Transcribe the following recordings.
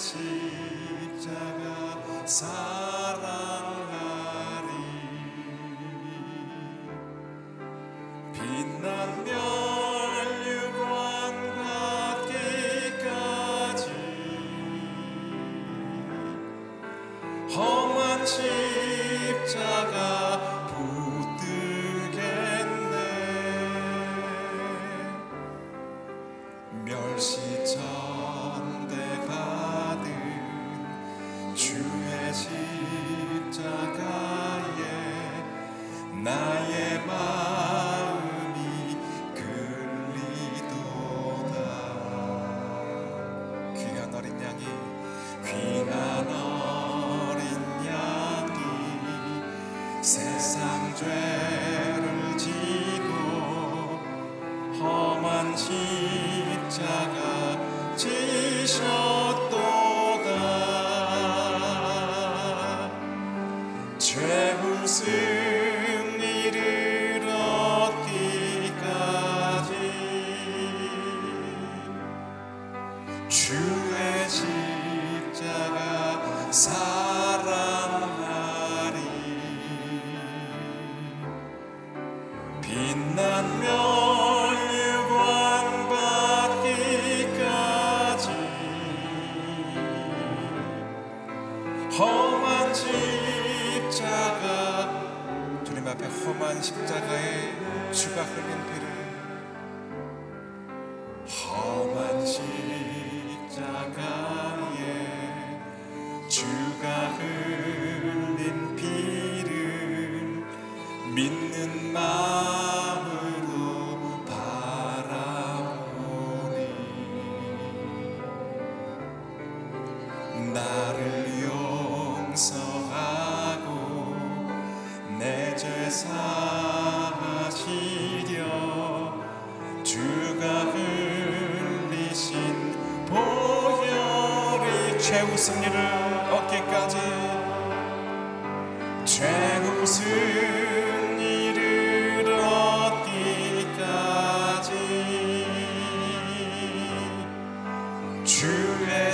십자가 사 주의 십자가 사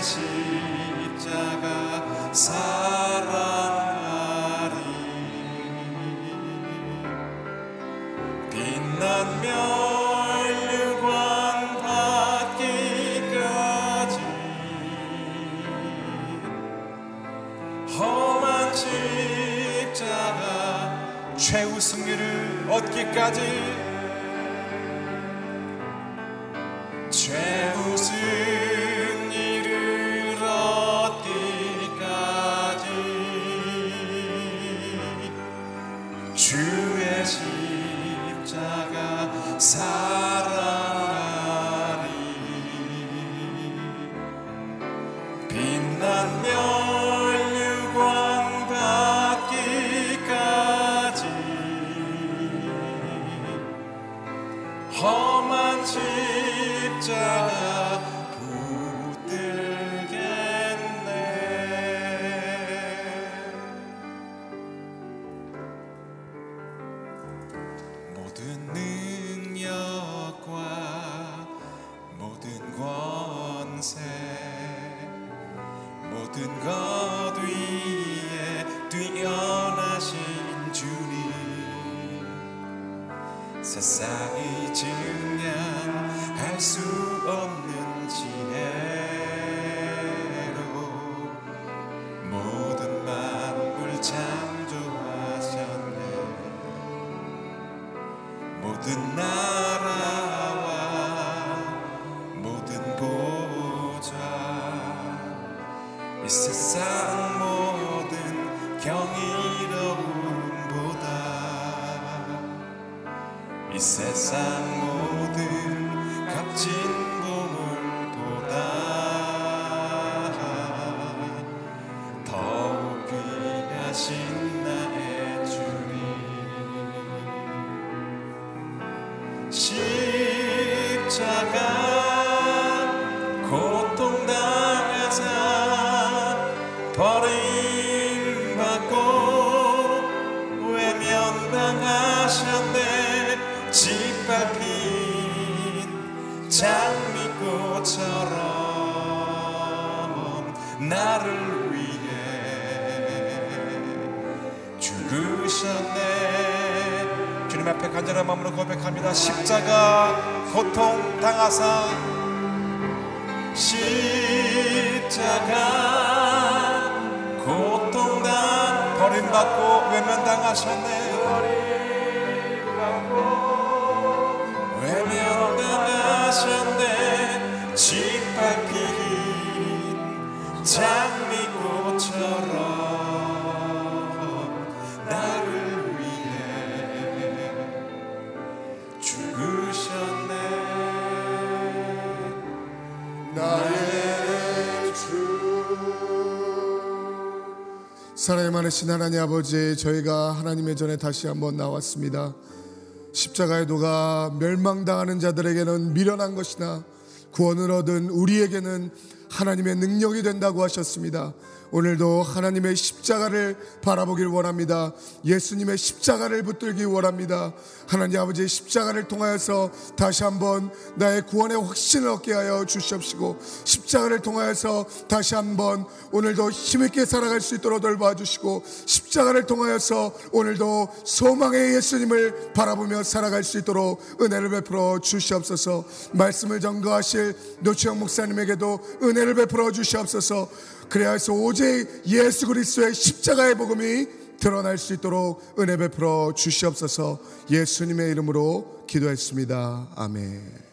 십자가 사랑하리. 빛난 멸류관 받기까지 험한 십자가 최후 승리를 얻기까지 모든 것 위에 뛰어나신 주님. 세상이 장미꽃처럼 나를 위해 죽으셨네. 주님 앞에 간절한 마음으로 고백합니다. 십자가 고통 당하사 십자가 고통당 버림받고 외면당하셨네 하셨네. 짓밟힌 장미꽃처럼 나를 위해 죽으셨네. 나의 주. 사랑의 많으신 하나님 아버지 저희가 하나님의 전에 다시 한번 나왔습니다 십자가의 도가 멸망당하는 자들에게는 미련한 것이나 구원을 얻은 우리에게는 하나님의 능력이 된다고 하셨습니다 오늘도 하나님의 십자가를 바라보길 원합니다. 예수님의 십자가를 붙들기 원합니다. 하나님 아버지의 십자가를 통하여서 다시 한번 나의 구원의 확신을 얻게 하여 주시옵시고 십자가를 통하여서 다시 한번 오늘도 힘있게 살아갈 수 있도록 돌봐주시고 십자가를 통하여서 오늘도 소망의 예수님을 바라보며 살아갈 수 있도록 은혜를 베풀어 주시옵소서 말씀을 전거하실 노치영 목사님에게도 은혜를 베풀어 주시옵소서 그래야 해서 오직 예수 그리스도의 십자가의 복음이 드러날 수 있도록 은혜 베풀어 주시옵소서 예수님의 이름으로 기도했습니다. 아멘.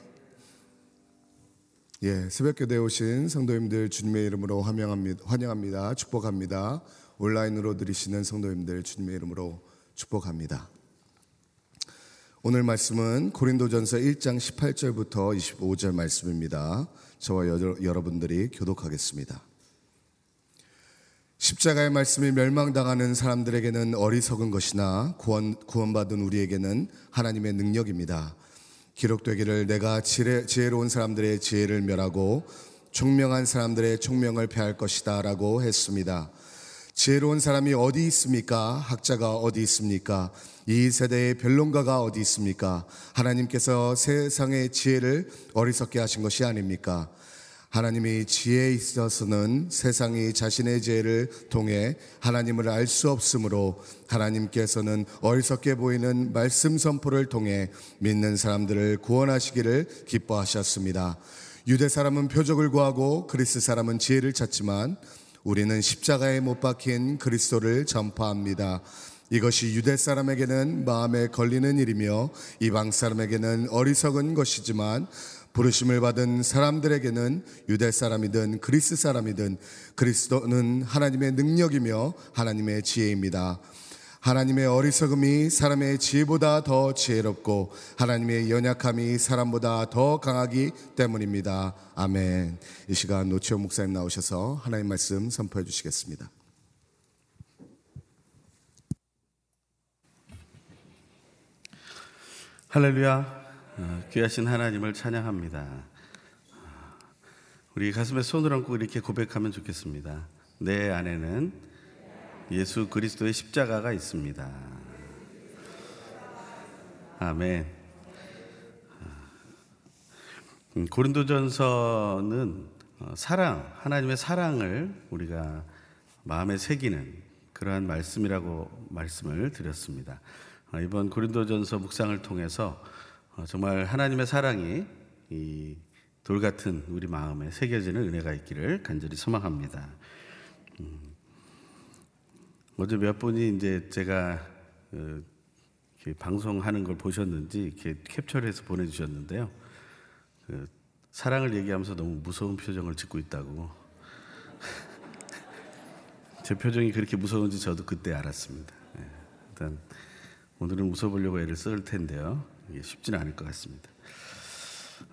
예, 새벽교대 오신 성도님들 주님의 이름으로 환영합니다. 환영합니다. 축복합니다. 온라인으로 들으시는 성도님들 주님의 이름으로 축복합니다. 오늘 말씀은 고린도전서 1장 18절부터 25절 말씀입니다. 저와 여러분들이 교독하겠습니다. 십자가의 말씀이 멸망당하는 사람들에게는 어리석은 것이나 구원, 구원받은 우리에게는 하나님의 능력입니다. 기록되기를 내가 지혜, 지혜로운 사람들의 지혜를 멸하고 총명한 사람들의 총명을 패할 것이다 라고 했습니다. 지혜로운 사람이 어디 있습니까? 학자가 어디 있습니까? 이 세대의 변론가가 어디 있습니까? 하나님께서 세상의 지혜를 어리석게 하신 것이 아닙니까? 하나님이 지혜에 있어서는 세상이 자신의 지혜를 통해 하나님을 알 수 없으므로 하나님께서는 어리석게 보이는 말씀 선포를 통해 믿는 사람들을 구원하시기를 기뻐하셨습니다. 유대 사람은 표적을 구하고 그리스 사람은 지혜를 찾지만 우리는 십자가에 못 박힌 그리스도를 전파합니다. 이것이 유대 사람에게는 마음에 걸리는 일이며 이방 사람에게는 어리석은 것이지만 부르심을 받은 사람들에게는 유대 사람이든 그리스 사람이든 그리스도는 하나님의 능력이며 하나님의 지혜입니다. 하나님의 어리석음이 사람의 지혜보다 더 지혜롭고 하나님의 연약함이 사람보다 더 강하기 때문입니다. 아멘. 이 시간 노치호 목사님 나오셔서 하나님 말씀 선포해 주시겠습니다. 할렐루야. 어, 귀하신 하나님을 찬양합니다. 우리 가슴에 손을 얹고 이렇게 고백하면 좋겠습니다. 내 안에는 예수 그리스도의 십자가가 있습니다. 아멘. 음, 고린도전서는 어, 사랑, 하나님의 사랑을 우리가 마음에 새기는 그러한 말씀이라고 말씀을 드렸습니다. 어, 이번 고린도전서 묵상을 통해서 어, 정말 하나님의 사랑이 이 돌 같은 우리 마음에 새겨지는 은혜가 있기를 간절히 소망합니다. 음, 어제 몇 분이 이제 제가 어, 방송하는 걸 보셨는지 이렇게 캡처를 해서 보내주셨는데요. 그 사랑을 얘기하면서 너무 무서운 표정을 짓고 있다고. 제 표정이 그렇게 무서운지 저도 그때 알았습니다. 예, 일단 오늘은 웃어보려고 애를 쓸 텐데요. 쉽지는 않을 것 같습니다.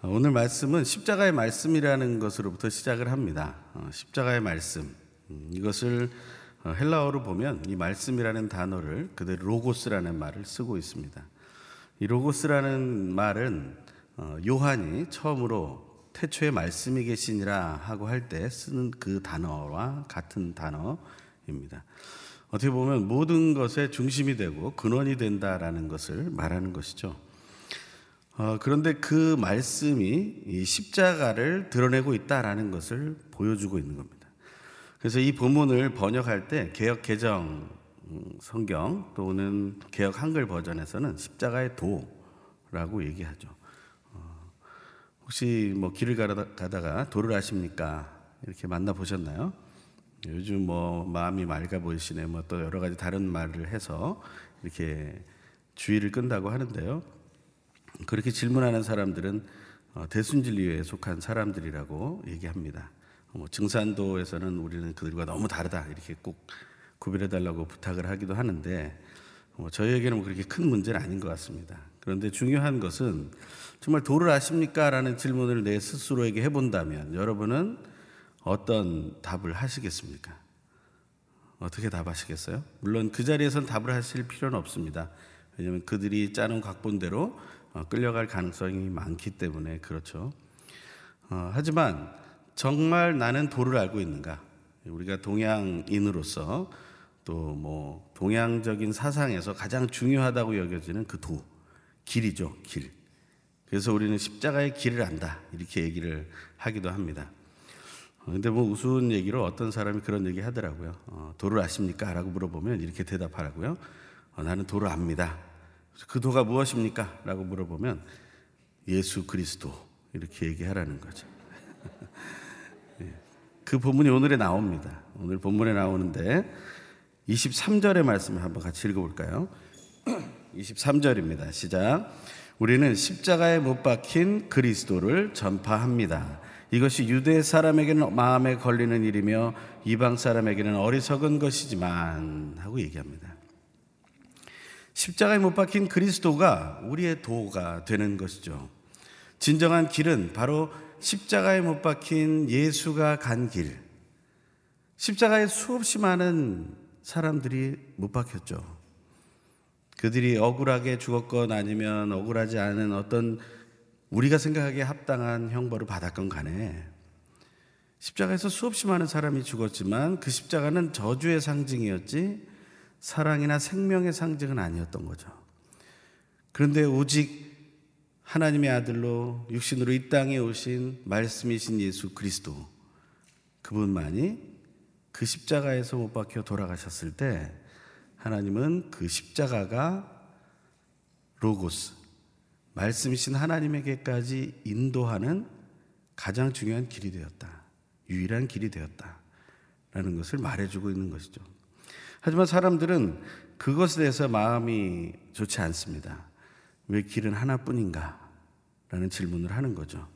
어, 오늘 말씀은 십자가의 말씀이라는 것으로부터 시작을 합니다. 어, 십자가의 말씀. 음, 이것을 어, 헬라어로 보면 이 말씀이라는 단어를 그대로 로고스라는 말을 쓰고 있습니다. 이 로고스라는 말은 요한이 처음으로 태초에 말씀이 계시니라 하고 할 때 쓰는 그 단어와 같은 단어입니다. 어떻게 보면 모든 것의 중심이 되고 근원이 된다라는 것을 말하는 것이죠. 어, 그런데 그 말씀이 이 십자가를 드러내고 있다라는 것을 보여주고 있는 겁니다. 그래서 이 본문을 번역할 때 개혁 개정 음, 성경 또는 개혁 한글 버전에서는 십자가의 도라고 얘기하죠. 혹시 뭐 길을 가다가 도를 아십니까? 이렇게 만나 보셨나요? 요즘 뭐 마음이 맑아 보이시네, 뭐 또 여러 가지 다른 말을 해서 이렇게 주의를 끈다고 하는데요. 그렇게 질문하는 사람들은 어, 대순진리에 속한 사람들이라고 얘기합니다. 뭐 증산도에서는 우리는 그들과 너무 다르다 이렇게 꼭 구별해 달라고 부탁을 하기도 하는데 뭐 저희에게는 뭐 그렇게 큰 문제는 아닌 것 같습니다. 그런데 중요한 것은 정말 도를 아십니까? 라는 질문을 내 스스로에게 해본다면 여러분은 어떤 답을 하시겠습니까? 어떻게 답하시겠어요? 물론 그 자리에선 답을 하실 필요는 없습니다. 왜냐하면 그들이 짜놓은 각본대로 어, 끌려갈 가능성이 많기 때문에 그렇죠. 어, 하지만 정말 나는 도를 알고 있는가? 우리가 동양인으로서 또 뭐 동양적인 사상에서 가장 중요하다고 여겨지는 그 도, 길이죠, 길. 그래서 우리는 십자가의 길을 안다. 이렇게 얘기를 하기도 합니다. 어, 근데 뭐 우스운 얘기로 어떤 사람이 그런 얘기 하더라고요. 어, 도를 아십니까? 라고 물어보면 이렇게 대답하라고요. 어, 나는 도를 압니다. 그 도가 무엇입니까? 라고 물어보면 예수 그리스도. 이렇게 얘기하라는 거죠. 예. 그 본문이 오늘에 나옵니다. 오늘 본문에 나오는데 23절의 말씀을 한번 같이 읽어볼까요? 23절입니다. 시작. 우리는 십자가에 못 박힌 그리스도를 전파합니다. 이것이 유대 사람에게는 마음에 걸리는 일이며 이방 사람에게는 어리석은 것이지만 하고 얘기합니다. 십자가에 못 박힌 그리스도가 우리의 도가 되는 것이죠. 진정한 길은 바로 십자가에 못 박힌 예수가 간 길. 십자가에 수없이 많은 사람들이 못 박혔죠. 그들이 억울하게 죽었건 아니면 억울하지 않은 어떤 우리가 생각하기에 합당한 형벌을 받았건 간에 십자가에서 수없이 많은 사람이 죽었지만 그 십자가는 저주의 상징이었지 사랑이나 생명의 상징은 아니었던 거죠. 그런데 오직 하나님의 아들로 육신으로 이 땅에 오신 말씀이신 예수 그리스도 그분만이 그 십자가에서 못 박혀 돌아가셨을 때 하나님은 그 십자가가 로고스, 말씀이신 하나님에게까지 인도하는 가장 중요한 길이 되었다. 유일한 길이 되었다. 라는 것을 말해주고 있는 것이죠. 하지만 사람들은 그것에 대해서 마음이 좋지 않습니다. 왜 길은 하나뿐인가? 라는 질문을 하는 거죠.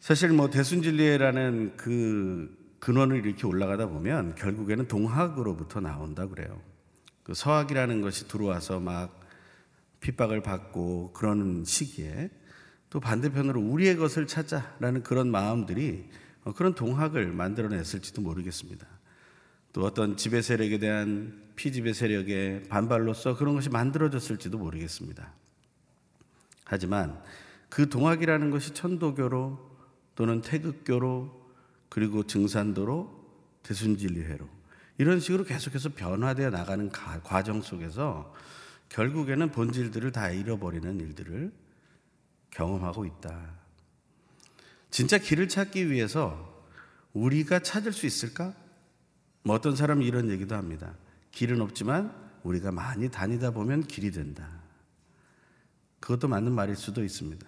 사실 뭐 대순진리라는 그 근원을 이렇게 올라가다 보면 결국에는 동학으로부터 나온다 그래요. 그 서학이라는 것이 들어와서 막 핍박을 받고 그러는 시기에 또 반대편으로 우리의 것을 찾자라는 그런 마음들이 어, 그런 동학을 만들어냈을지도 모르겠습니다. 또 어떤 지배 세력에 대한 피지배 세력의 반발로서 그런 것이 만들어졌을지도 모르겠습니다. 하지만 그 동학이라는 것이 천도교로 또는 태극교로 그리고 증산도로 대순진리회로 이런 식으로 계속해서 변화되어 나가는 과정 속에서 결국에는 본질들을 다 잃어버리는 일들을 경험하고 있다. 진짜 길을 찾기 위해서 우리가 찾을 수 있을까? 뭐 어떤 사람은 이런 얘기도 합니다. 길은 없지만 우리가 많이 다니다 보면 길이 된다. 그것도 맞는 말일 수도 있습니다.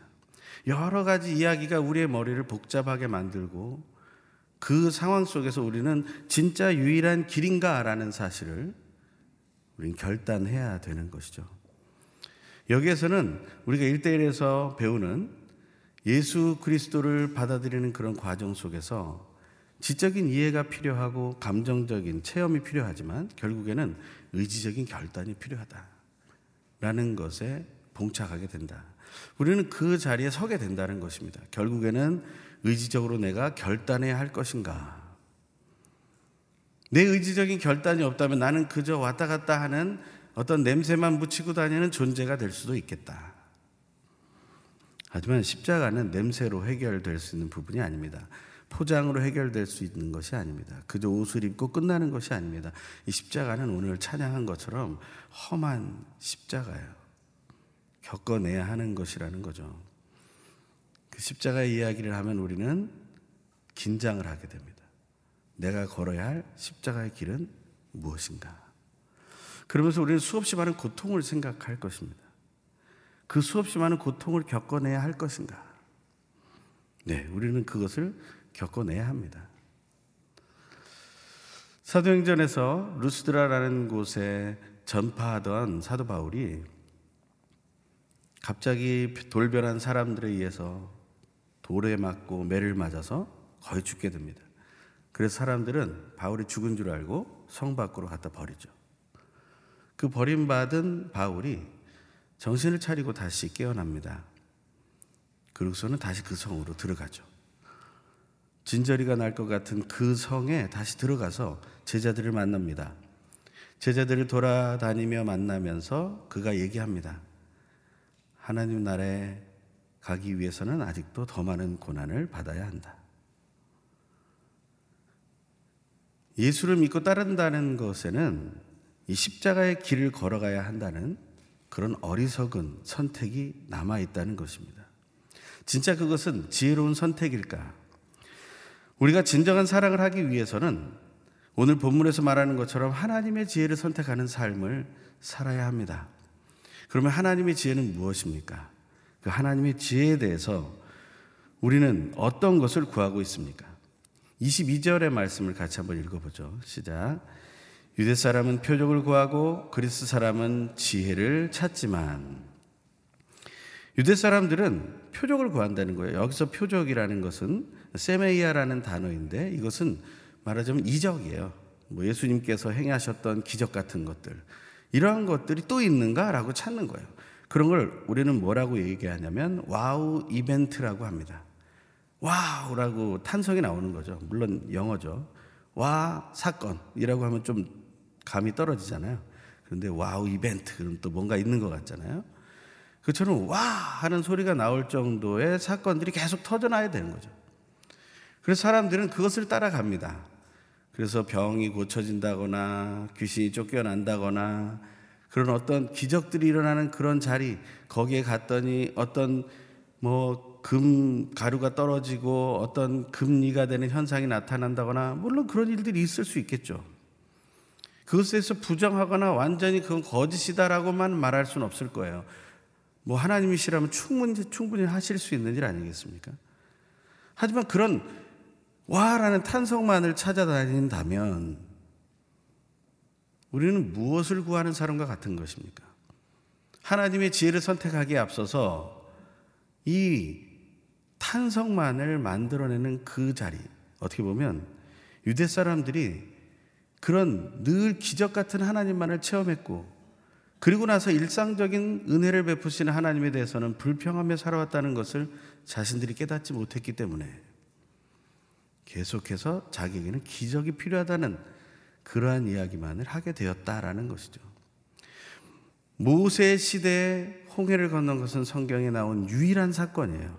여러 가지 이야기가 우리의 머리를 복잡하게 만들고 그 상황 속에서 우리는 진짜 유일한 길인가라는 사실을 우리는 결단해야 되는 것이죠. 여기에서는 우리가 일대일에서 배우는 예수 그리스도를 받아들이는 그런 과정 속에서 지적인 이해가 필요하고 감정적인 체험이 필요하지만 결국에는 의지적인 결단이 필요하다라는 것에 봉착하게 된다. 우리는 그 자리에 서게 된다는 것입니다. 결국에는 의지적으로 내가 결단해야 할 것인가? 내 의지적인 결단이 없다면 나는 그저 왔다 갔다 하는 어떤 냄새만 묻히고 다니는 존재가 될 수도 있겠다. 하지만 십자가는 냄새로 해결될 수 있는 부분이 아닙니다. 포장으로 해결될 수 있는 것이 아닙니다. 그저 옷을 입고 끝나는 것이 아닙니다. 이 십자가는 오늘 찬양한 것처럼 험한 십자가예요. 겪어내야 하는 것이라는 거죠. 그 십자가의 이야기를 하면 우리는 긴장을 하게 됩니다. 내가 걸어야 할 십자가의 길은 무엇인가? 그러면서 우리는 수없이 많은 고통을 생각할 것입니다. 그 수없이 많은 고통을 겪어내야 할 것인가? 네, 우리는 그것을 겪어내야 합니다. 사도행전에서 루스드라라는 곳에 전파하던 사도 바울이 갑자기 돌변한 사람들에 의해서 돌에 맞고 매를 맞아서 거의 죽게 됩니다. 그래서 사람들은 바울이 죽은 줄 알고 성 밖으로 갖다 버리죠. 그 버림받은 바울이 정신을 차리고 다시 깨어납니다. 그러고서는 다시 그 성으로 들어가죠. 진저리가 날 것 같은 그 성에 다시 들어가서 제자들을 만납니다. 제자들을 돌아다니며 만나면서 그가 얘기합니다. 하나님 나라에 가기 위해서는 아직도 더 많은 고난을 받아야 한다. 예수를 믿고 따른다는 것에는 이 십자가의 길을 걸어가야 한다는 그런 어리석은 선택이 남아 있다는 것입니다. 진짜 그것은 지혜로운 선택일까? 우리가 진정한 사랑을 하기 위해서는 오늘 본문에서 말하는 것처럼 하나님의 지혜를 선택하는 삶을 살아야 합니다. 그러면 하나님의 지혜는 무엇입니까? 그 하나님의 지혜에 대해서 우리는 어떤 것을 구하고 있습니까? 22절의 말씀을 같이 한번 읽어보죠. 시작. 유대 사람은 표적을 구하고 그리스 사람은 지혜를 찾지만 유대 사람들은 표적을 구한다는 거예요. 여기서 표적이라는 것은 σημεῖα라는 단어인데 이것은 말하자면 이적이에요. 뭐 예수님께서 행하셨던 기적 같은 것들. 이러한 것들이 또 있는가라고 찾는 거예요. 그런 걸 우리는 뭐라고 얘기하냐면 wow 이벤트라고 합니다. wow라고 탄성이 나오는 거죠. 물론 영어죠. 와 사건이라고 하면 좀 감이 떨어지잖아요. 그런데 wow 이벤트 그럼 또 뭔가 있는 것 같잖아요. 그처럼 와 하는 소리가 나올 정도의 사건들이 계속 터져나야 되는 거죠. 그래서 사람들은 그것을 따라갑니다. 그래서 병이 고쳐진다거나 귀신이 쫓겨난다거나 그런 어떤 기적들이 일어나는 그런 자리 거기에 갔더니 어떤 뭐 금 가루가 떨어지고 어떤 금니가 되는 현상이 나타난다거나 물론 그런 일들이 있을 수 있겠죠. 그것에서 부정하거나 완전히 그건 거짓이다라고만 말할 수는 없을 거예요. 뭐 하나님이시라면 충분히 충분히 하실 수 있는 일 아니겠습니까? 하지만 그런 와라는 탄성만을 찾아다닌다면 우리는 무엇을 구하는 사람과 같은 것입니까? 하나님의 지혜를 선택하기에 앞서서 이 탄성만을 만들어내는 그 자리, 어떻게 보면 유대 사람들이 그런 늘 기적 같은 하나님만을 체험했고, 그리고 나서 일상적인 은혜를 베푸시는 하나님에 대해서는 불평하며 살아왔다는 것을 자신들이 깨닫지 못했기 때문에 계속해서 자기에게는 기적이 필요하다는 그러한 이야기만을 하게 되었다라는 것이죠. 모세 시대에 홍해를 건넌 것은 성경에 나온 유일한 사건이에요.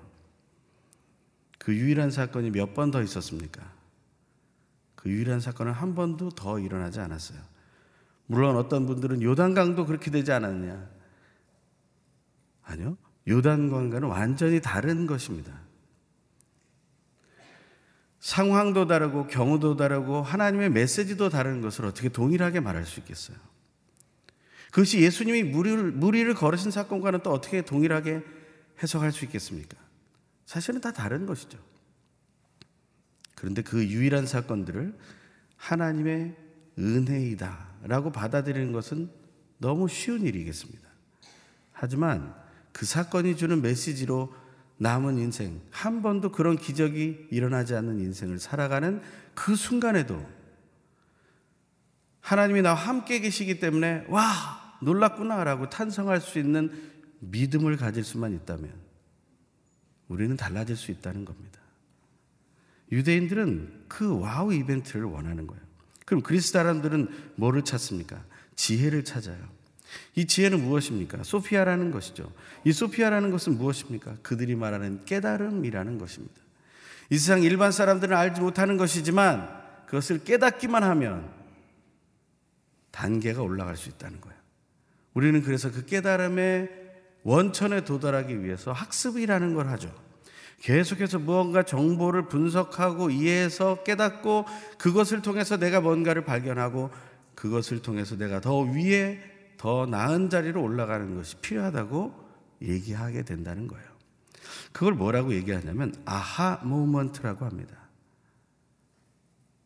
그 유일한 사건이 몇 번 더 있었습니까? 그 유일한 사건은 한 번도 더 일어나지 않았어요. 물론 어떤 분들은 요단강도 그렇게 되지 않았냐? 아니요. 요단강과는 완전히 다른 것입니다. 상황도 다르고 경우도 다르고 하나님의 메시지도 다른 것을 어떻게 동일하게 말할 수 있겠어요? 그것이 예수님이 무리를, 무리를 걸으신 사건과는 또 어떻게 동일하게 해석할 수 있겠습니까? 사실은 다 다른 것이죠. 그런데 그 유일한 사건들을 하나님의 은혜이다 라고 받아들이는 것은 너무 쉬운 일이겠습니다. 하지만 그 사건이 주는 메시지로 남은 인생, 한 번도 그런 기적이 일어나지 않는 인생을 살아가는 그 순간에도 하나님이 나와 함께 계시기 때문에 와, 놀랐구나 라고 탄성할 수 있는 믿음을 가질 수만 있다면 우리는 달라질 수 있다는 겁니다. 유대인들은 그 wow 이벤트를 원하는 거예요. 그럼 그리스 사람들은 뭐를 찾습니까? 지혜를 찾아요. 이 지혜는 무엇입니까? 소피아라는 것이죠. 이 소피아라는 것은 무엇입니까? 그들이 말하는 깨달음이라는 것입니다. 이 세상 일반 사람들은 알지 못하는 것이지만 그것을 깨닫기만 하면 단계가 올라갈 수 있다는 거예요. 우리는 그래서 그 깨달음의 원천에 도달하기 위해서 학습이라는 걸 하죠. 계속해서 무언가 정보를 분석하고 이해해서 깨닫고 그것을 통해서 내가 뭔가를 발견하고 그것을 통해서 내가 더 위에 더 나은 자리로 올라가는 것이 필요하다고 얘기하게 된다는 거예요. 그걸 뭐라고 얘기하냐면 아하 모먼트라고 합니다.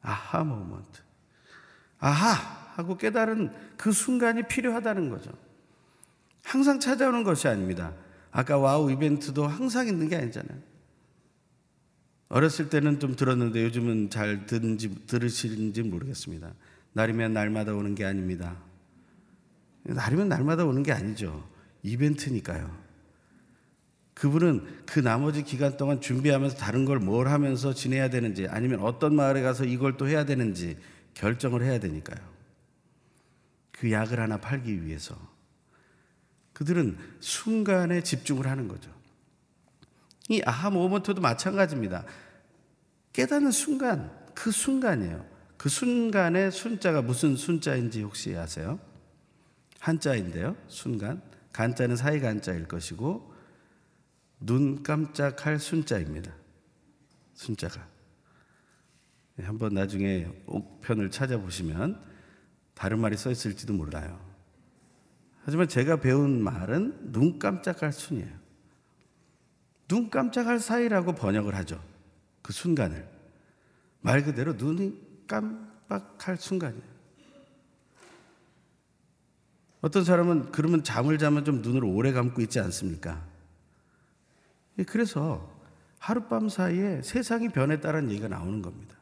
aha moment. 아하 하고 깨달은 그 순간이 필요하다는 거죠. 항상 찾아오는 것이 아닙니다. 아까 wow 이벤트도 항상 있는 게 아니잖아요. 어렸을 때는 좀 들었는데 요즘은 잘 듣는지 들으시는지 모르겠습니다. 날이면 날마다 오는 게 아닙니다. 날이면 날마다 오는 게 아니죠. 이벤트니까요. 그분은 그 나머지 기간 동안 준비하면서 다른 걸 뭘 하면서 지내야 되는지 아니면 어떤 마을에 가서 이걸 또 해야 되는지 결정을 해야 되니까요. 그 약을 하나 팔기 위해서. 그들은 순간에 집중을 하는 거죠. 이 아하 모먼트도 마찬가지입니다. 깨닫는 순간, 그 순간이에요. 그 순간의 순자가 무슨 순자인지 혹시 아세요? 한자인데요. 순간. 간자는 사이 간자일 것이고 눈 깜짝할 순자입니다. 순자가. 네, 한번 나중에 옥편을 찾아보시면 다른 말이 써 있을지도 몰라요. 하지만 제가 배운 말은 눈 깜짝할 순이에요. 눈 깜짝할 사이라고 번역을 하죠. 그 순간을. 말 그대로 눈이 깜빡할 순간이에요. 어떤 사람은 그러면 잠을 자면 좀 눈을 오래 감고 있지 않습니까? 예, 그래서 하룻밤 사이에 세상이 변했다는 얘기가 나오는 겁니다.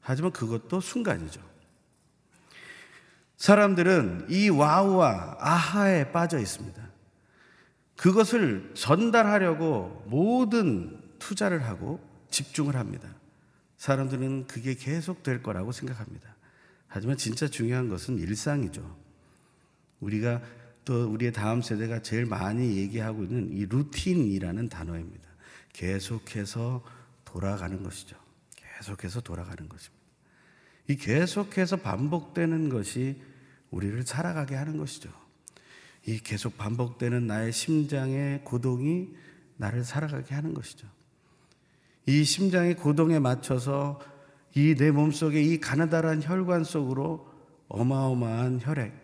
하지만 그것도 순간이죠. 사람들은 이 와우와 아하에 빠져 있습니다. 그것을 전달하려고 모든 투자를 하고 집중을 합니다. 사람들은 그게 계속 될 거라고 생각합니다. 하지만 진짜 중요한 것은 일상이죠. 우리가 또 우리의 다음 세대가 제일 많이 얘기하고 있는 이 루틴이라는 단어입니다. 계속해서 돌아가는 것이죠. 계속해서 돌아가는 것입니다. 이 계속해서 반복되는 것이 우리를 살아가게 하는 것이죠. 이 계속 반복되는 나의 심장의 고동이 나를 살아가게 하는 것이죠. 이 심장의 고동에 맞춰서 이 내 몸속에 이 가느다란 혈관 속으로 어마어마한 혈액.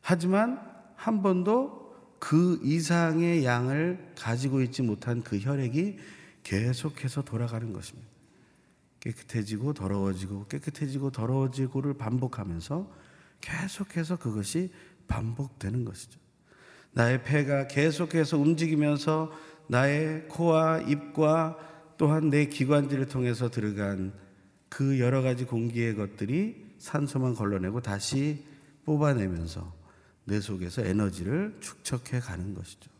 하지만 한 번도 그 이상의 양을 가지고 있지 못한 그 혈액이 계속해서 돌아가는 것입니다. 깨끗해지고 더러워지고 깨끗해지고 더러워지고를 반복하면서 계속해서 그것이 반복되는 것이죠. 나의 폐가 계속해서 움직이면서 나의 코와 입과 또한 내 기관지를 통해서 들어간 그 여러 가지 공기의 것들이 산소만 걸러내고 다시 뽑아내면서 내 속에서 에너지를 축적해 가는 것이죠.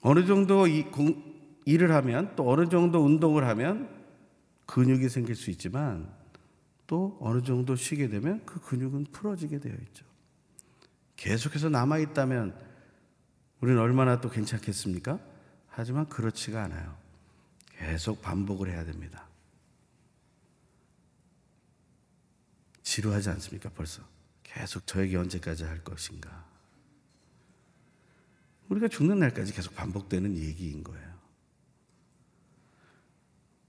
어느 정도 이 공, 일을 하면 또 어느 정도 운동을 하면 근육이 생길 수 있지만 또 어느 정도 쉬게 되면 그 근육은 풀어지게 되어 있죠. 계속해서 남아 있다면 우리는 얼마나 또 괜찮겠습니까? 하지만 그렇지가 않아요. 계속 반복을 해야 됩니다. 지루하지 않습니까? 벌써 계속 저에게 언제까지 할 것인가? 우리가 죽는 날까지 계속 반복되는 얘기인 거예요.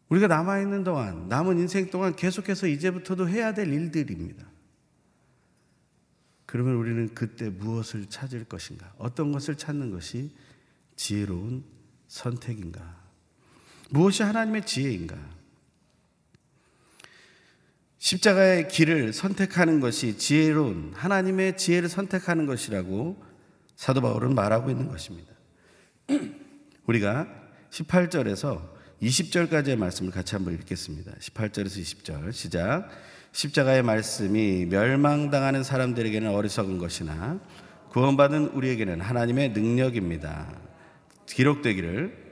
우리가 남아있는 동안, 남은 인생 동안 계속해서 이제부터도 해야 될 일들입니다. 그러면 우리는 그때 무엇을 찾을 것인가? 어떤 것을 찾는 것이 지혜로운 선택인가? 무엇이 하나님의 지혜인가? 십자가의 길을 선택하는 것이 지혜로운 하나님의 지혜를 선택하는 것이라고 사도 바울은 말하고 있는 것입니다. 우리가 18절에서 20절까지의 말씀을 같이 한번 읽겠습니다. 18절에서 20절 시작. 십자가의 말씀이 멸망당하는 사람들에게는 어리석은 것이나 구원받은 우리에게는 하나님의 능력입니다. 기록되기를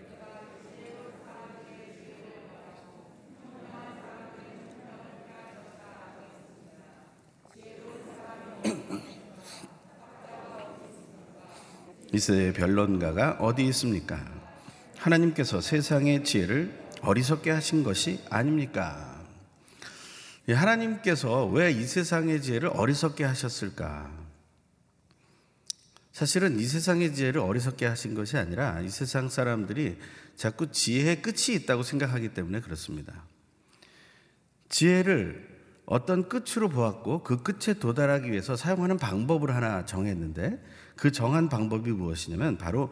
이세 변론가가 어디 있습니까? 하나님께서 세상의 지혜를 어리석게 하신 것이 아닙니까? 하나님께서 왜 이 세상의 지혜를 어리석게 하셨을까? 사실은 이 세상의 지혜를 어리석게 하신 것이 아니라 이 세상 사람들이 자꾸 지혜의 끝이 있다고 생각하기 때문에 그렇습니다. 지혜를 어떤 끝으로 보았고 그 끝에 도달하기 위해서 사용하는 방법을 하나 정했는데 그 정한 방법이 무엇이냐면 바로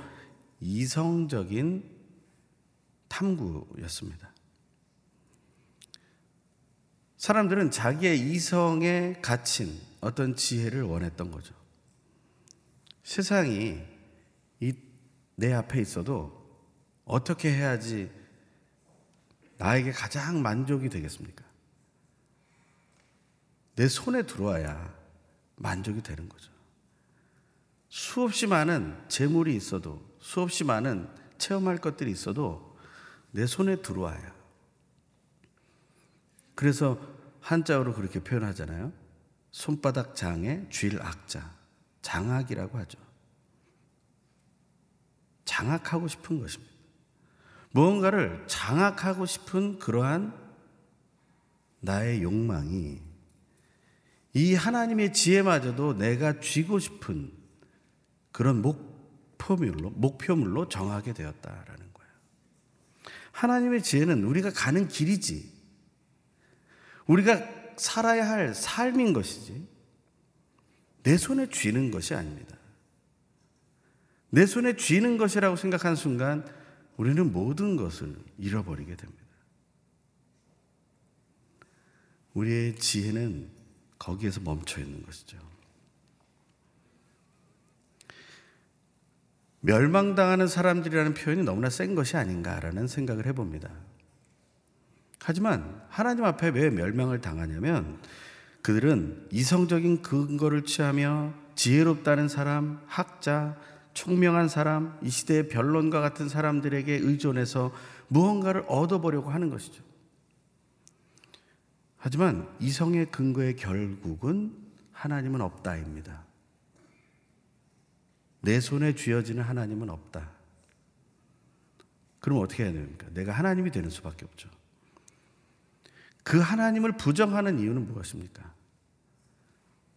이성적인 탐구였습니다. 사람들은 자기의 이성에 갇힌 어떤 지혜를 원했던 거죠. 세상이 내 앞에 있어도 어떻게 해야지 나에게 가장 만족이 되겠습니까? 내 손에 들어와야 만족이 되는 거죠. 수없이 많은 재물이 있어도 수없이 많은 체험할 것들이 있어도 내 손에 들어와야. 그래서 한자어로 그렇게 표현하잖아요. 손바닥 장에 쥘 악자. 장악이라고 하죠. 장악하고 싶은 것입니다. 무언가를 장악하고 싶은 그러한 나의 욕망이 이 하나님의 지혜마저도 내가 쥐고 싶은 그런 목표물로, 목표물로 정하게 되었다라는 거예요. 하나님의 지혜는 우리가 가는 길이지. 우리가 살아야 할 삶인 것이지. 내 손에 쥐는 것이 아닙니다. 내 손에 쥐는 것이라고 생각한 순간 우리는 모든 것을 잃어버리게 됩니다. 우리의 지혜는 거기에서 멈춰 있는 것이죠. 멸망당하는 사람들이라는 표현이 너무나 센 것이 아닌가라는 생각을 해봅니다. 하지만 하나님 앞에 왜 멸망을 당하냐면 그들은 이성적인 근거를 취하며 지혜롭다는 사람, 학자, 총명한 사람, 이 시대의 변론과 같은 사람들에게 의존해서 무언가를 얻어보려고 하는 것이죠. 하지만 이성의 근거의 결국은 하나님은 없다입니다. 내 손에 쥐어지는 하나님은 없다. 그럼 어떻게 해야 됩니까? 내가 하나님이 되는 수밖에 없죠. 그 하나님을 부정하는 이유는 무엇입니까?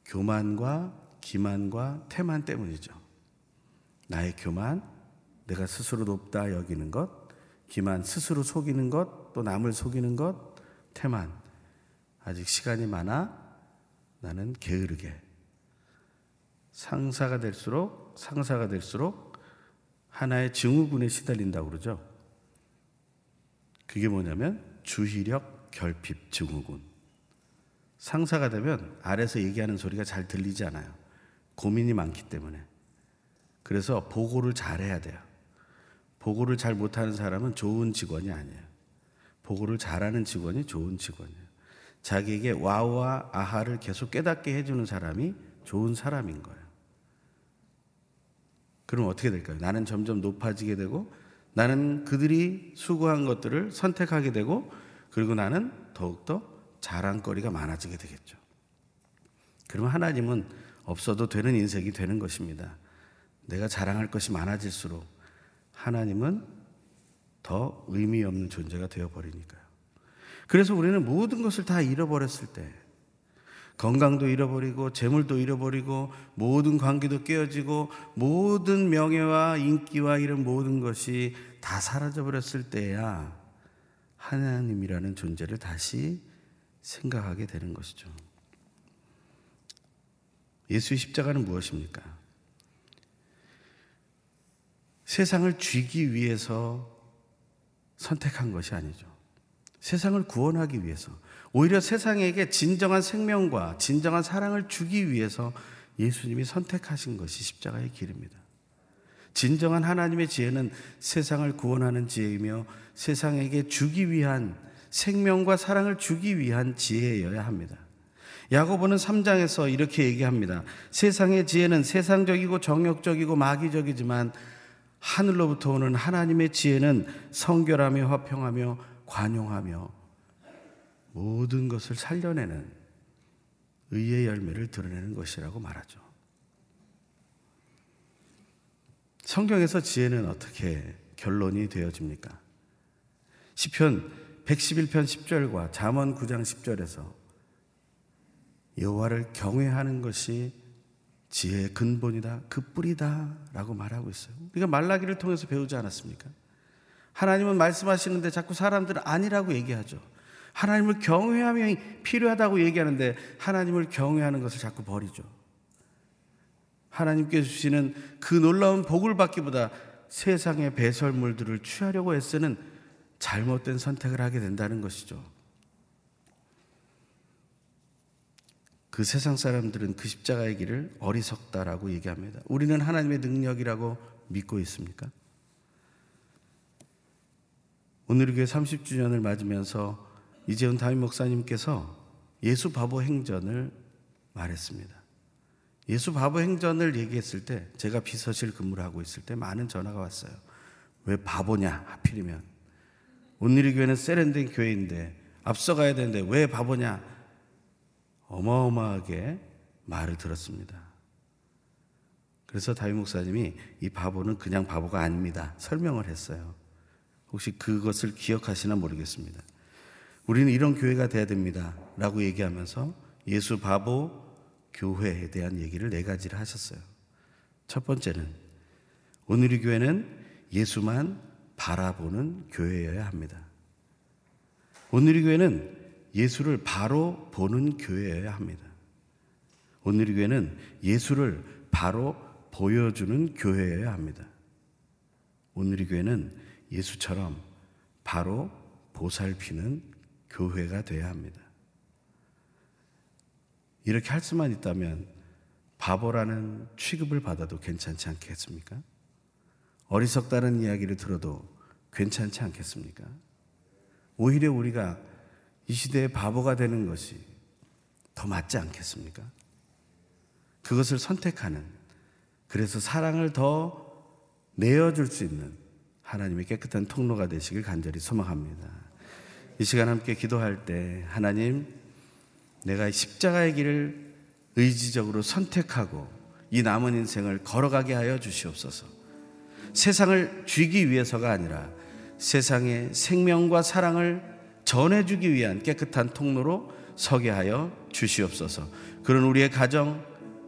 교만과 기만과 태만 때문이죠. 나의 교만, 내가 스스로 높다 여기는 것, 기만, 스스로 속이는 것, 또 남을 속이는 것, 태만. 아직 시간이 많아 나는 게으르게. 상사가 될수록, 상사가 될수록 하나의 증후군에 시달린다고 그러죠. 그게 뭐냐면 주의력 결핍 증후군. 상사가 되면 아래서 얘기하는 소리가 잘 들리지 않아요. 고민이 많기 때문에. 그래서 보고를 잘 해야 돼요. 보고를 잘 못하는 사람은 좋은 직원이 아니에요. 보고를 잘하는 직원이 좋은 직원이에요. 자기에게 와우와 아하를 계속 깨닫게 해주는 사람이 좋은 사람인 거예요. 그럼 어떻게 될까요? 나는 점점 높아지게 되고 나는 그들이 수고한 것들을 선택하게 되고 그리고 나는 더욱더 자랑거리가 많아지게 되겠죠. 그러면 하나님은 없어도 되는 인생이 되는 것입니다. 내가 자랑할 것이 많아질수록 하나님은 더 의미 없는 존재가 되어버리니까요. 그래서 우리는 모든 것을 다 잃어버렸을 때, 건강도 잃어버리고, 재물도 잃어버리고, 모든 관계도 깨어지고, 모든 명예와 인기와 이런 모든 것이 다 사라져 버렸을 때야 하나님이라는 존재를 다시 생각하게 되는 것이죠. 예수의 십자가는 무엇입니까? 세상을 쥐기 위해서 선택한 것이 아니죠. 세상을 구원하기 위해서 오히려 세상에게 진정한 생명과 진정한 사랑을 주기 위해서 예수님이 선택하신 것이 십자가의 길입니다. 진정한 하나님의 지혜는 세상을 구원하는 지혜이며 세상에게 주기 위한 생명과 사랑을 주기 위한 지혜여야 합니다. 야고보는 3장에서 이렇게 얘기합니다. 세상의 지혜는 세상적이고 정욕적이고 마귀적이지만 하늘로부터 오는 하나님의 지혜는 성결하며 화평하며 관용하며 모든 것을 살려내는 의의 열매를 드러내는 것이라고 말하죠. 성경에서 지혜는 어떻게 결론이 되어집니까? 시편 111편 10절과 잠언 9장 10절에서 여호와를 경외하는 것이 지혜의 근본이다, 그 뿌리다라고 말하고 있어요. 우리가 말라기를 통해서 배우지 않았습니까? 하나님은 말씀하시는데 자꾸 사람들은 아니라고 얘기하죠. 하나님을 경외함이 필요하다고 얘기하는데 하나님을 경외하는 것을 자꾸 버리죠. 하나님께 주시는 그 놀라운 복을 받기보다 세상의 배설물들을 취하려고 애쓰는 잘못된 선택을 하게 된다는 것이죠. 그 세상 사람들은 그 십자가의 길을 어리석다라고 얘기합니다. 우리는 하나님의 능력이라고 믿고 있습니까? 오늘 교회 30주년을 맞으면서 이재훈 담임 목사님께서 예수 바보 행전을 말했습니다. 예수 바보 행전을 얘기했을 때 제가 비서실 근무를 하고 있을 때 많은 전화가 왔어요. 왜 바보냐 하필이면 온누리 교회는 세련된 교회인데 앞서가야 되는데 왜 바보냐 어마어마하게 말을 들었습니다. 그래서 다윗 목사님이 이 바보는 그냥 바보가 아닙니다. 설명을 했어요. 혹시 그것을 기억하시나 모르겠습니다. 우리는 이런 교회가 돼야 됩니다. 라고 얘기하면서 예수 바보 교회에 대한 얘기를 네 가지를 하셨어요. 첫 번째는 오늘의 교회는 예수만 바라보는 교회여야 합니다. 오늘의 교회는 예수를 바로 보는 교회여야 합니다. 오늘의 교회는 예수를 바로 보여주는 교회여야 합니다. 오늘의 교회는 예수처럼 바로 보살피는 교회가 되어야 합니다. 이렇게 할 수만 있다면 바보라는 취급을 받아도 괜찮지 않겠습니까? 어리석다는 이야기를 들어도 괜찮지 않겠습니까? 오히려 우리가 이 시대의 바보가 되는 것이 더 맞지 않겠습니까? 그것을 선택하는, 그래서 사랑을 더 내어줄 수 있는 하나님의 깨끗한 통로가 되시길 간절히 소망합니다. 이 시간 함께 기도할 때 하나님, 내가 십자가의 길을 의지적으로 선택하고 이 남은 인생을 걸어가게 하여 주시옵소서. 세상을 쥐기 위해서가 아니라 세상의 생명과 사랑을 전해주기 위한 깨끗한 통로로 서게 하여 주시옵소서. 그런 우리의 가정,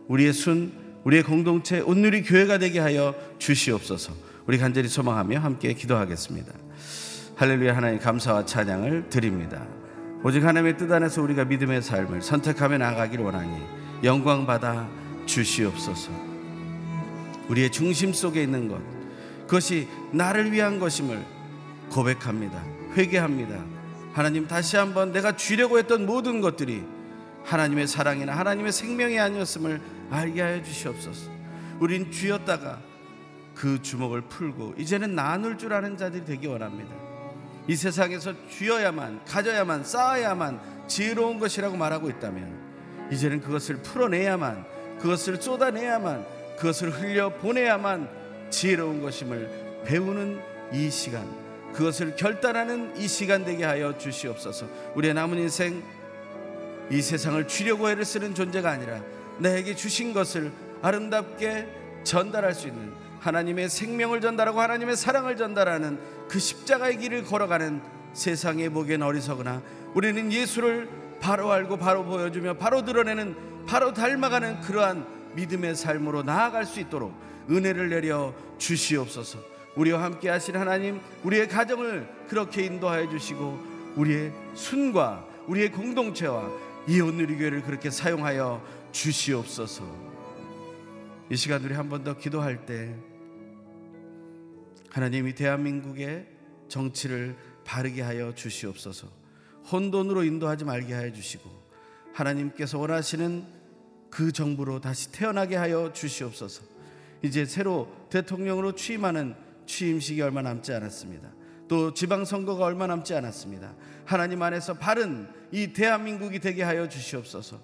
우리의 순, 우리의 공동체, 온누리 교회가 되게 하여 주시옵소서. 우리 간절히 소망하며 함께 기도하겠습니다. 할렐루야 하나님 감사와 찬양을 드립니다. 오직 하나님의 뜻 안에서 우리가 믿음의 삶을 선택하며 나가기를 원하니 영광 받아 주시옵소서. 우리의 중심 속에 있는 것, 그것이 나를 위한 것임을 고백합니다. 회개합니다. 하나님 다시 한번 내가 주려고 했던 모든 것들이 하나님의 사랑이나 하나님의 생명이 아니었음을 알게 하여 주시옵소서. 우린 쥐었다가 그 주먹을 풀고 이제는 나눌 줄 아는 자들이 되기 원합니다. 이 세상에서 쥐어야만 가져야만 쌓아야만 지혜로운 것이라고 말하고 있다면 이제는 그것을 풀어내야만 그것을 쏟아내야만 그것을 흘려 보내야만 지혜로운 것임을 배우는 이 시간 그것을 결단하는 이 시간 되게 하여 주시옵소서. 우리의 남은 인생 이 세상을 주려고 애를 쓰는 존재가 아니라 나에게 주신 것을 아름답게 전달할 수 있는 하나님의 생명을 전달하고 하나님의 사랑을 전달하는 그 십자가의 길을 걸어가는 세상에 보기엔 어리석으나 우리는 예수를 바로 알고 바로 보여주며 바로 드러내는 바로 닮아가는 그러한 믿음의 삶으로 나아갈 수 있도록 은혜를 내려 주시옵소서. 우리와 함께 하신 하나님, 우리의 가정을 그렇게 인도하여 주시고 우리의 순과 우리의 공동체와 이 오늘의 교회를 그렇게 사용하여 주시옵소서. 이 시간 우리 한 번 더 기도할 때 하나님 이 대한민국의 정치를 바르게 하여 주시옵소서. 혼돈으로 인도하지 말게 하여 주시고 하나님께서 원하시는 그 정부로 다시 태어나게 하여 주시옵소서. 이제 새로 대통령으로 취임하는 취임식이 얼마 남지 않았습니다. 또 지방선거가 얼마 남지 않았습니다. 하나님 안에서 바른 이 대한민국이 되게 하여 주시옵소서.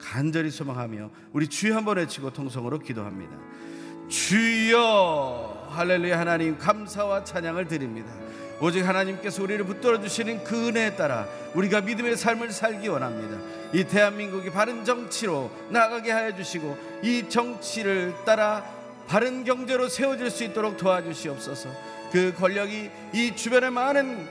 간절히 소망하며 우리 주여 한번 외치고 통성으로 기도합니다. 주여 할렐루야 하나님 감사와 찬양을 드립니다. 오직 하나님께서 우리를 붙들어 주시는 그 은혜에 따라 우리가 믿음의 삶을 살기 원합니다. 이 대한민국이 바른 정치로 나가게 하여 주시고 이 정치를 따라 바른 경제로 세워질 수 있도록 도와주시옵소서. 그 권력이 이 주변의 많은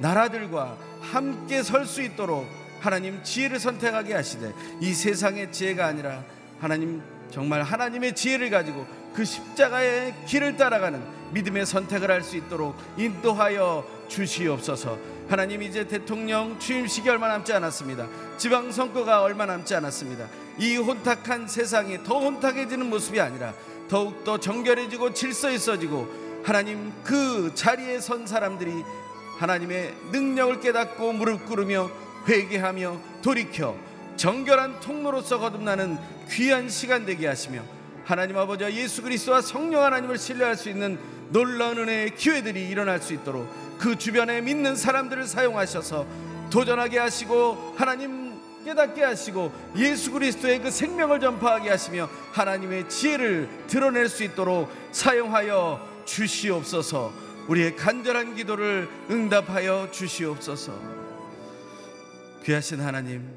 나라들과 함께 설 수 있도록 하나님 지혜를 선택하게 하시되 이 세상의 지혜가 아니라 하나님 정말 하나님의 지혜를 가지고 그 십자가의 길을 따라가는 믿음의 선택을 할 수 있도록 인도하여 주시옵소서. 하나님 이제 대통령 취임식이 얼마 남지 않았습니다. 지방 선거가 얼마 남지 않았습니다. 이 혼탁한 세상이 더 혼탁해지는 모습이 아니라 더욱 더 정결해지고 질서 있어지고 하나님 그 자리에 선 사람들이 하나님의 능력을 깨닫고 무릎 꿇으며 회개하며 돌이켜 정결한 통로로서 거듭나는 귀한 시간 되게 하시며 하나님 아버지와 예수 그리스도와 성령 하나님을 신뢰할 수 있는 놀라운 은혜의 기회들이 일어날 수 있도록 그 주변에 믿는 사람들을 사용하셔서 도전하게 하시고 하나님 깨닫게 하시고 예수 그리스도의 그 생명을 전파하게 하시며 하나님의 지혜를 드러낼 수 있도록 사용하여 주시옵소서. 우리의 간절한 기도를 응답하여 주시옵소서. 귀하신 하나님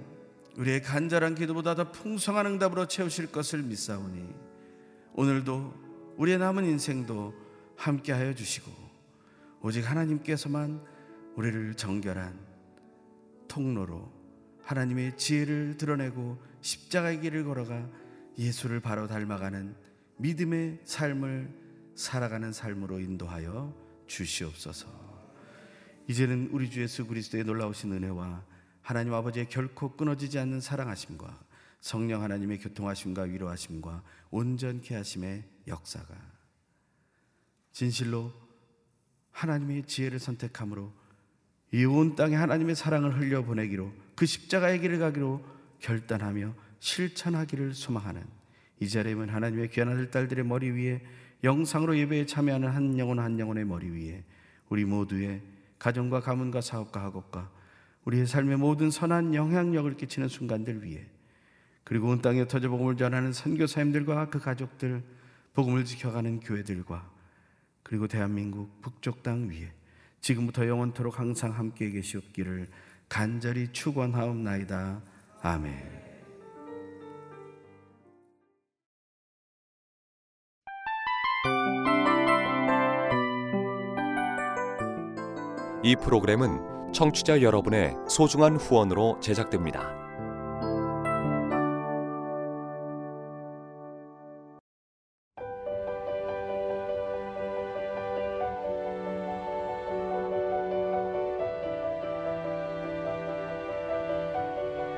우리의 간절한 기도보다 더 풍성한 응답으로 채우실 것을 믿사오니 오늘도 우리의 남은 인생도 함께하여 주시고 오직 하나님께서만 우리를 정결한 통로로 하나님의 지혜를 드러내고 십자가의 길을 걸어가 예수를 바로 닮아가는 믿음의 삶을 살아가는 삶으로 인도하여 주시옵소서. 이제는 우리 주 예수 그리스도의 놀라우신 은혜와 하나님 아버지의 결코 끊어지지 않는 사랑하심과 성령 하나님의 교통하심과 위로하심과 온전케 하심의 역사가 진실로 하나님의 지혜를 선택함으로 이 온 땅에 하나님의 사랑을 흘려 보내기로 그 십자가의 길을 가기로 결단하며 실천하기를 소망하는 이 자리에는 하나님의 귀한 아들 딸들의 머리 위에 영상으로 예배에 참여하는 한 영혼 한 영혼의 머리 위에 우리 모두의 가정과 가문과 사업과 학업과 우리의 삶의 모든 선한 영향력을 끼치는 순간들 위에 그리고 온 땅에 터져 복음을 전하는 선교사님들과 그 가족들 복음을 지켜가는 교회들과 그리고 대한민국 북쪽 땅 위에 지금부터 영원토록 항상 함께 계시옵기를 간절히 축원하옵나이다. 아멘. 이 프로그램은 청취자 여러분의 소중한 후원으로 제작됩니다.